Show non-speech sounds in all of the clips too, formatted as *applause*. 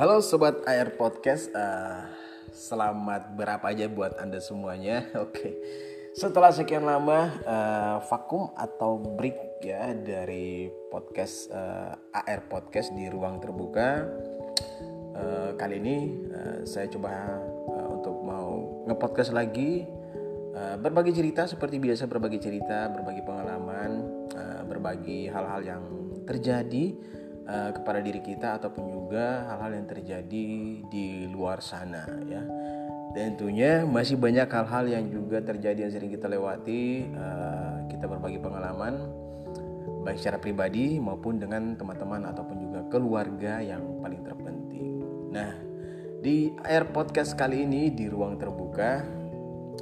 Halo sobat Air Podcast, uh, selamat berapa aja buat anda semuanya. *laughs* Oke, okay. setelah sekian lama uh, vakum atau break ya dari podcast uh, eh, AR Podcast di ruang terbuka, uh, kali ini uh, saya coba uh, untuk mau ngepodcast lagi, uh, berbagi cerita seperti biasa berbagi cerita, berbagi pengalaman, uh, berbagi hal-hal yang terjadi uh, kepada diri kita ataupun juga hal-hal yang terjadi di luar sana ya. Tentunya masih banyak hal-hal yang juga terjadi yang sering kita lewati. Uh, kita berbagi pengalaman baik secara pribadi maupun dengan teman-teman ataupun juga keluarga yang paling terpenting. Nah, di Air Podcast kali ini di ruang terbuka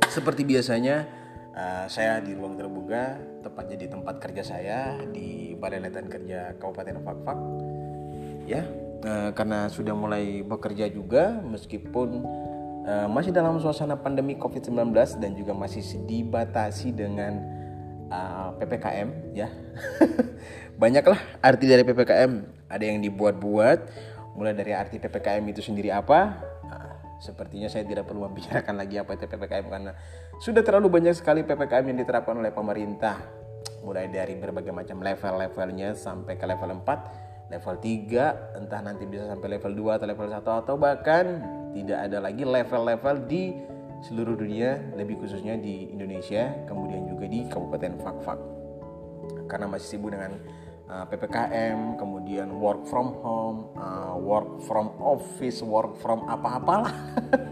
seperti biasanya uh, saya di ruang terbuka tepatnya di tempat kerja saya di Balai Latihan Kerja Kabupaten Fakfak ya uh, karena sudah mulai bekerja juga meskipun uh, masih dalam suasana pandemi COVID-19 dan juga masih dibatasi dengan uh, PPKM ya. *laughs* Banyaklah arti dari PPKM ada yang dibuat-buat mulai dari arti PPKM itu sendiri apa? Nah, sepertinya saya tidak perlu membicarakan lagi apa itu PPKM karena sudah terlalu banyak sekali PPKM yang diterapkan oleh pemerintah. Mulai dari berbagai macam level-levelnya sampai ke level 4 level 3 entah nanti bisa sampai level 2 atau level 1 atau bahkan tidak ada lagi level-level di seluruh dunia lebih khususnya di Indonesia kemudian juga di Kabupaten Fakfak. Karena masih sibuk dengan uh, PPKM kemudian work from home uh, work from office work from apa-apalah *laughs*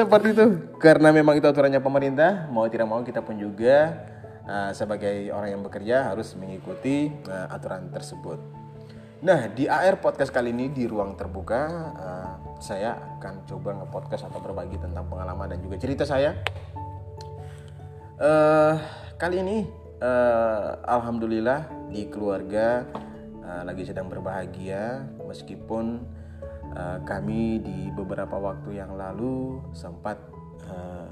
seperti itu karena memang itu aturannya pemerintah mau tidak mau kita pun juga uh, sebagai orang yang bekerja harus mengikuti uh, aturan tersebut. Nah di AR podcast kali ini di ruang terbuka uh, saya akan coba ngepodcast atau berbagi tentang pengalaman dan juga cerita saya. Uh, kali ini uh, alhamdulillah di keluarga uh, lagi sedang berbahagia meskipun uh, kami di beberapa waktu yang lalu sempat uh,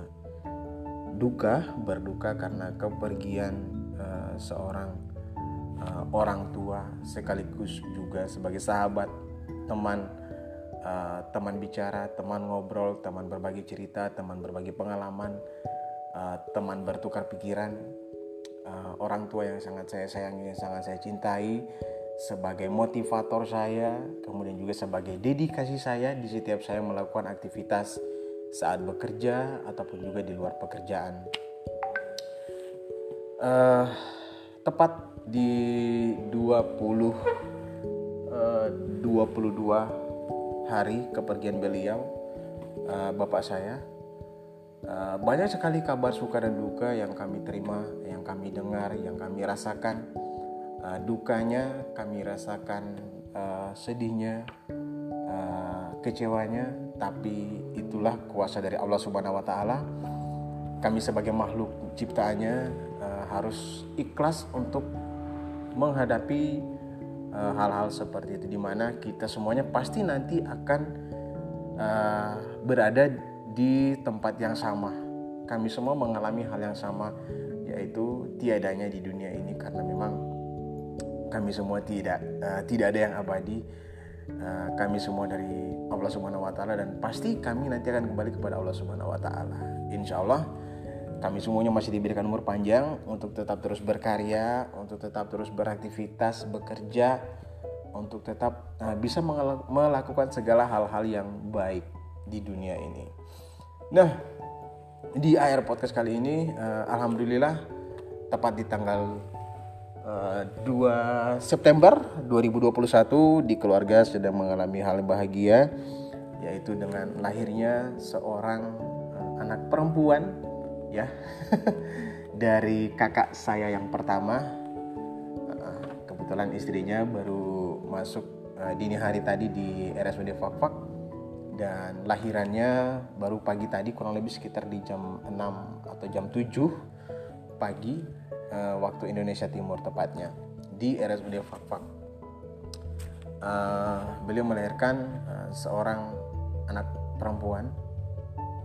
duka berduka karena kepergian uh, seorang orang tua sekaligus juga sebagai sahabat teman teman bicara teman ngobrol teman berbagi cerita teman berbagi pengalaman teman bertukar pikiran. Orang tua yang sangat saya sayangi yang sangat saya cintai sebagai motivator saya kemudian juga sebagai dedikasi saya di setiap saya melakukan aktivitas saat bekerja ataupun juga di luar pekerjaan. Uh, tepat di 20 uh, 22 hari kepergian beliau uh, bapak saya uh, banyak sekali kabar suka dan duka yang kami terima, yang kami dengar, yang kami rasakan. Uh, dukanya kami rasakan uh, sedihnya, uh, kecewanya, tapi itulah kuasa dari Allah Subhanahu wa taala. Kami sebagai makhluk ciptaannya uh, harus ikhlas untuk menghadapi hal-hal uh, seperti itu di mana kita semuanya pasti nanti akan uh, berada di tempat yang sama. Kami semua mengalami hal yang sama yaitu tiadanya di dunia ini karena memang kami semua tidak uh, tidak ada yang abadi Eh, kami semua dari Allah Subhanahu wa taala dan pasti kami nanti akan kembali kepada Allah Subhanahu wa taala. Insya Allah kami semuanya masih diberikan umur panjang untuk tetap terus berkarya, untuk tetap terus beraktivitas, bekerja, untuk tetap uh, bisa melakukan segala hal-hal yang baik di dunia ini. Nah, di air podcast kali ini, uh, alhamdulillah tepat di tanggal 2 eh, September 2021 di keluarga sedang mengalami hal bahagia yaitu dengan lahirnya seorang uh, anak perempuan ya *laughs* dari kakak saya yang pertama. Uh, kebetulan istrinya baru masuk dini hari tadi di RSUD Fakfak dan lahirannya baru pagi tadi kurang lebih sekitar di jam 6 atau jam 7 pagi uh, waktu Indonesia Timur tepatnya di RSUD Fakfak. Uh, beliau melahirkan uh, seorang anak perempuan,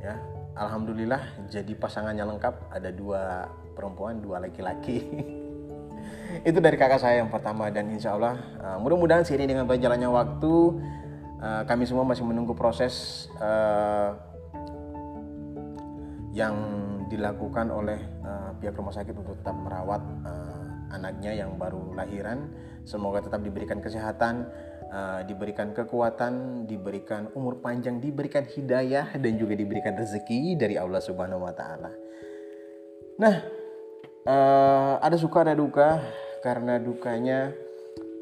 ya. Alhamdulillah jadi pasangannya lengkap, ada dua perempuan, dua laki-laki. *laughs* Itu dari kakak saya yang pertama dan insya Allah uh, mudah-mudahan sini dengan berjalannya waktu uh, kami semua masih menunggu proses uh, yang dilakukan oleh pihak rumah sakit untuk tetap merawat uh, anaknya yang baru lahiran. Semoga tetap diberikan kesehatan, uh, diberikan kekuatan, diberikan umur panjang, diberikan hidayah dan juga diberikan rezeki dari Allah Subhanahu wa taala. Nah, uh, ada suka ada duka karena dukanya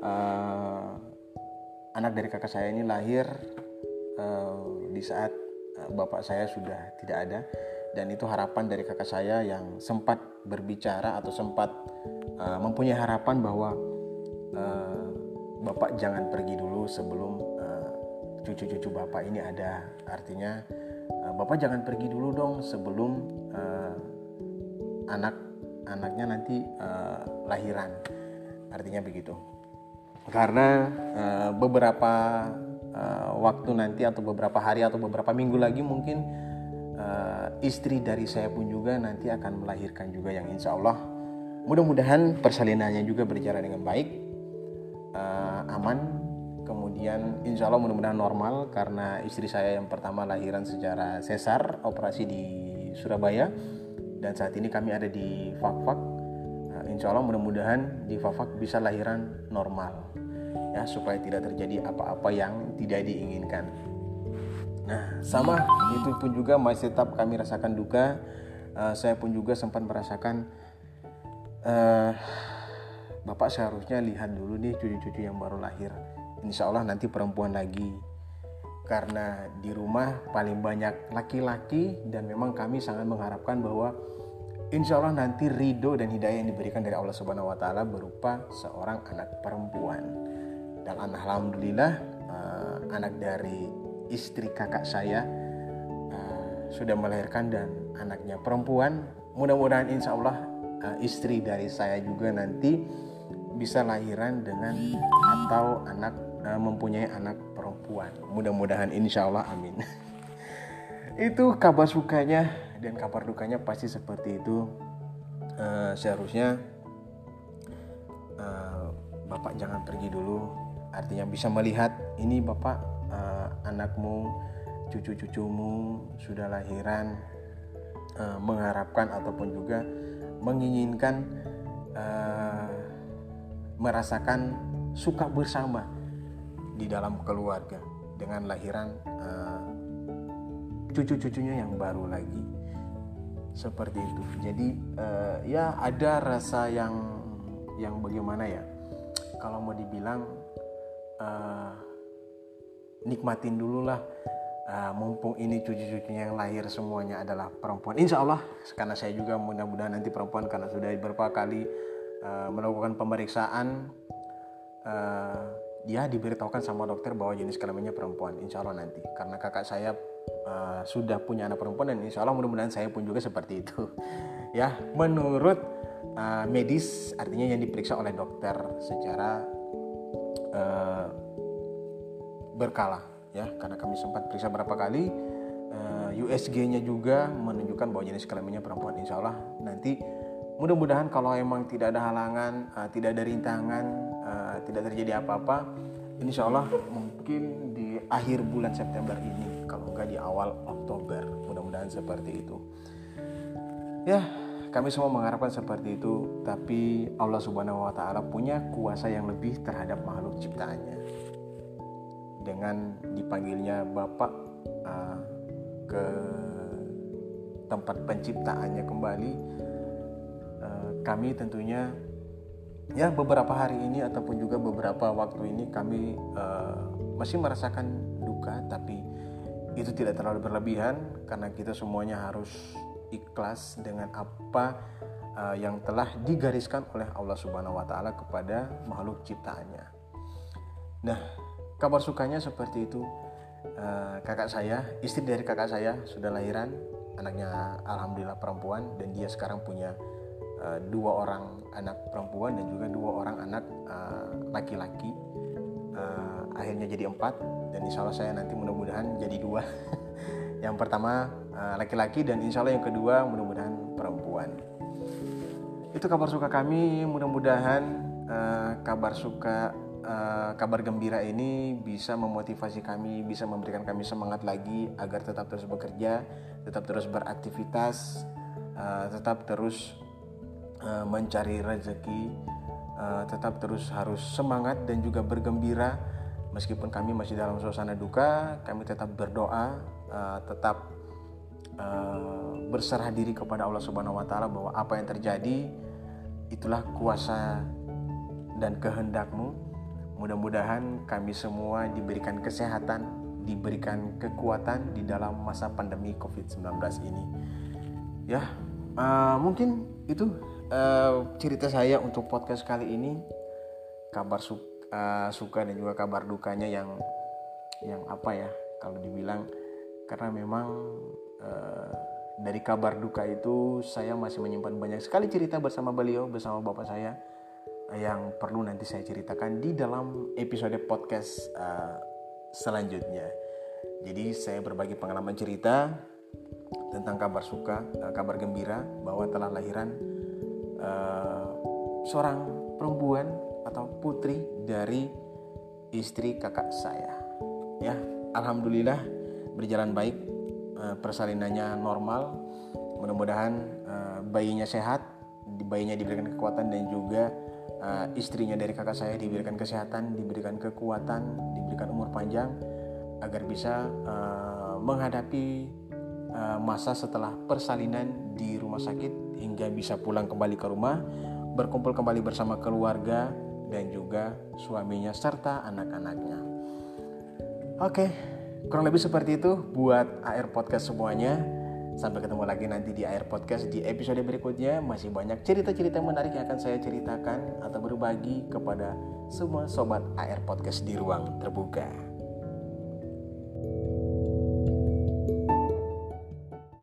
uh, anak dari kakak saya ini lahir uh, di saat bapak saya sudah tidak ada dan itu harapan dari kakak saya yang sempat berbicara atau sempat uh, mempunyai harapan bahwa uh, bapak jangan pergi dulu sebelum cucu-cucu uh, bapak ini ada. Artinya uh, bapak jangan pergi dulu dong sebelum uh, anak anaknya nanti uh, lahiran. Artinya begitu. Karena uh, beberapa uh, waktu nanti atau beberapa hari atau beberapa minggu lagi mungkin uh, istri dari saya pun juga nanti akan melahirkan juga yang insya Allah. Mudah-mudahan persalinannya juga berjalan dengan baik uh, aman. Kemudian insya Allah mudah-mudahan normal karena istri saya yang pertama lahiran secara sesar operasi di Surabaya. Dan saat ini kami ada di Fakfak. Nah, insya Allah mudah-mudahan di Fakfak bisa lahiran normal ya supaya tidak terjadi apa-apa yang tidak diinginkan Nah, sama itu pun juga masih tetap kami rasakan duka. Uh, saya pun juga sempat merasakan uh, Bapak seharusnya lihat dulu nih cucu-cucu yang baru lahir. Insya Allah nanti perempuan lagi. Karena di rumah paling banyak laki-laki dan memang kami sangat mengharapkan bahwa insya Allah nanti ridho dan hidayah yang diberikan dari Allah Subhanahu Wa Taala berupa seorang anak perempuan. Dan alhamdulillah uh, anak dari istri kakak saya uh, sudah melahirkan dan anaknya perempuan. Mudah-mudahan insya Allah uh, istri dari saya juga nanti bisa lahiran dengan atau anak uh, mempunyai anak perempuan. Mudah-mudahan insya Allah amin. *laughs* itu kabar sukanya dan kabar dukanya pasti seperti itu. Uh, seharusnya uh, bapak jangan pergi dulu. Artinya bisa melihat ini bapak uh, anakmu, cucu-cucumu sudah lahiran, uh, mengharapkan ataupun juga menginginkan uh, merasakan suka bersama di dalam keluarga dengan lahiran uh, cucu-cucunya yang baru lagi. Seperti itu. Jadi uh, ya ada rasa yang yang bagaimana ya? Kalau mau dibilang uh, nikmatin dulu lah. Uh, mumpung ini cucu-cucunya yang lahir semuanya adalah perempuan. Insya Allah karena saya juga mudah-mudahan nanti perempuan karena sudah beberapa kali uh, melakukan pemeriksaan uh, dia diberitahukan sama dokter bahwa jenis kelaminnya perempuan insya Allah nanti. Karena kakak saya uh, sudah punya anak perempuan dan insya Allah mudah-mudahan saya pun juga seperti itu. *laughs* Ya menurut uh, medis artinya yang diperiksa oleh dokter secara uh, berkala ya. Karena kami sempat periksa berapa kali uh, eh, USG-nya juga menunjukkan bahwa jenis kelaminnya perempuan. Insya Allah nanti mudah-mudahan kalau emang tidak ada halangan uh, tidak ada rintangan uh, tidak terjadi apa-apa insya Allah mungkin di akhir bulan September ini kalau enggak di awal Oktober mudah-mudahan seperti itu. Ya kami semua mengharapkan seperti itu tapi Allah Subhanahu wa taala punya kuasa yang lebih terhadap makhluk ciptaannya dengan dipanggilnya Bapak uh, ke tempat penciptaannya kembali uh, kami tentunya ya beberapa hari ini ataupun juga beberapa waktu ini kami uh, masih merasakan duka tapi itu tidak terlalu berlebihan karena kita semuanya harus ikhlas dengan apa uh, yang telah digariskan oleh Allah Subhanahu wa taala kepada makhluk ciptaannya. Nah, kabar sukanya seperti itu. Uh, kakak saya istri dari kakak saya sudah lahiran anaknya alhamdulillah perempuan dan dia sekarang punya uh, dua orang anak perempuan dan juga dua orang anak uh, laki-laki. Uh, akhirnya jadi empat dan insya Allah saya nanti mudah-mudahan jadi dua. *laughs* Yang pertama laki-laki uh, dan insya Allah yang kedua mudah-mudahan perempuan. Itu kabar suka kami. Mudah-mudahan uh, kabar suka uh, kabar gembira ini bisa memotivasi kami, bisa memberikan kami semangat lagi agar tetap terus bekerja, tetap terus beraktivitas, uh, tetap terus uh, mencari rezeki, uh, tetap terus harus semangat dan juga bergembira meskipun kami masih dalam suasana duka, kami tetap berdoa, uh, tetap uh, berserah diri kepada Allah Subhanahu wa taala bahwa apa yang terjadi itulah kuasa dan kehendakmu. Mudah-mudahan kami semua diberikan kesehatan, diberikan kekuatan di dalam masa pandemi COVID-19 ini. Ya, uh, mungkin itu uh, cerita saya untuk podcast kali ini. Kabar su uh, suka dan juga kabar dukanya yang yang apa ya kalau dibilang karena memang uh, dari kabar duka itu saya masih menyimpan banyak sekali cerita bersama beliau bersama bapak saya yang perlu nanti saya ceritakan di dalam episode podcast uh, selanjutnya. Jadi saya berbagi pengalaman cerita tentang kabar suka, uh, kabar gembira bahwa telah lahiran uh, seorang perempuan atau putri dari istri kakak saya. Ya, alhamdulillah berjalan baik, uh, persalinannya normal. Mudah-mudahan uh, bayinya sehat, bayinya diberikan kekuatan dan juga uh, istrinya dari kakak saya diberikan kesehatan, diberikan kekuatan, diberikan umur panjang agar bisa uh, menghadapi uh, masa setelah persalinan di rumah sakit hingga bisa pulang kembali ke rumah, berkumpul kembali bersama keluarga dan juga suaminya serta anak-anaknya. Oke, kurang lebih seperti itu buat AR Podcast semuanya. Sampai ketemu lagi nanti di air podcast di episode berikutnya. Masih banyak cerita-cerita menarik yang akan saya ceritakan atau berbagi kepada semua sobat AR Podcast di ruang terbuka.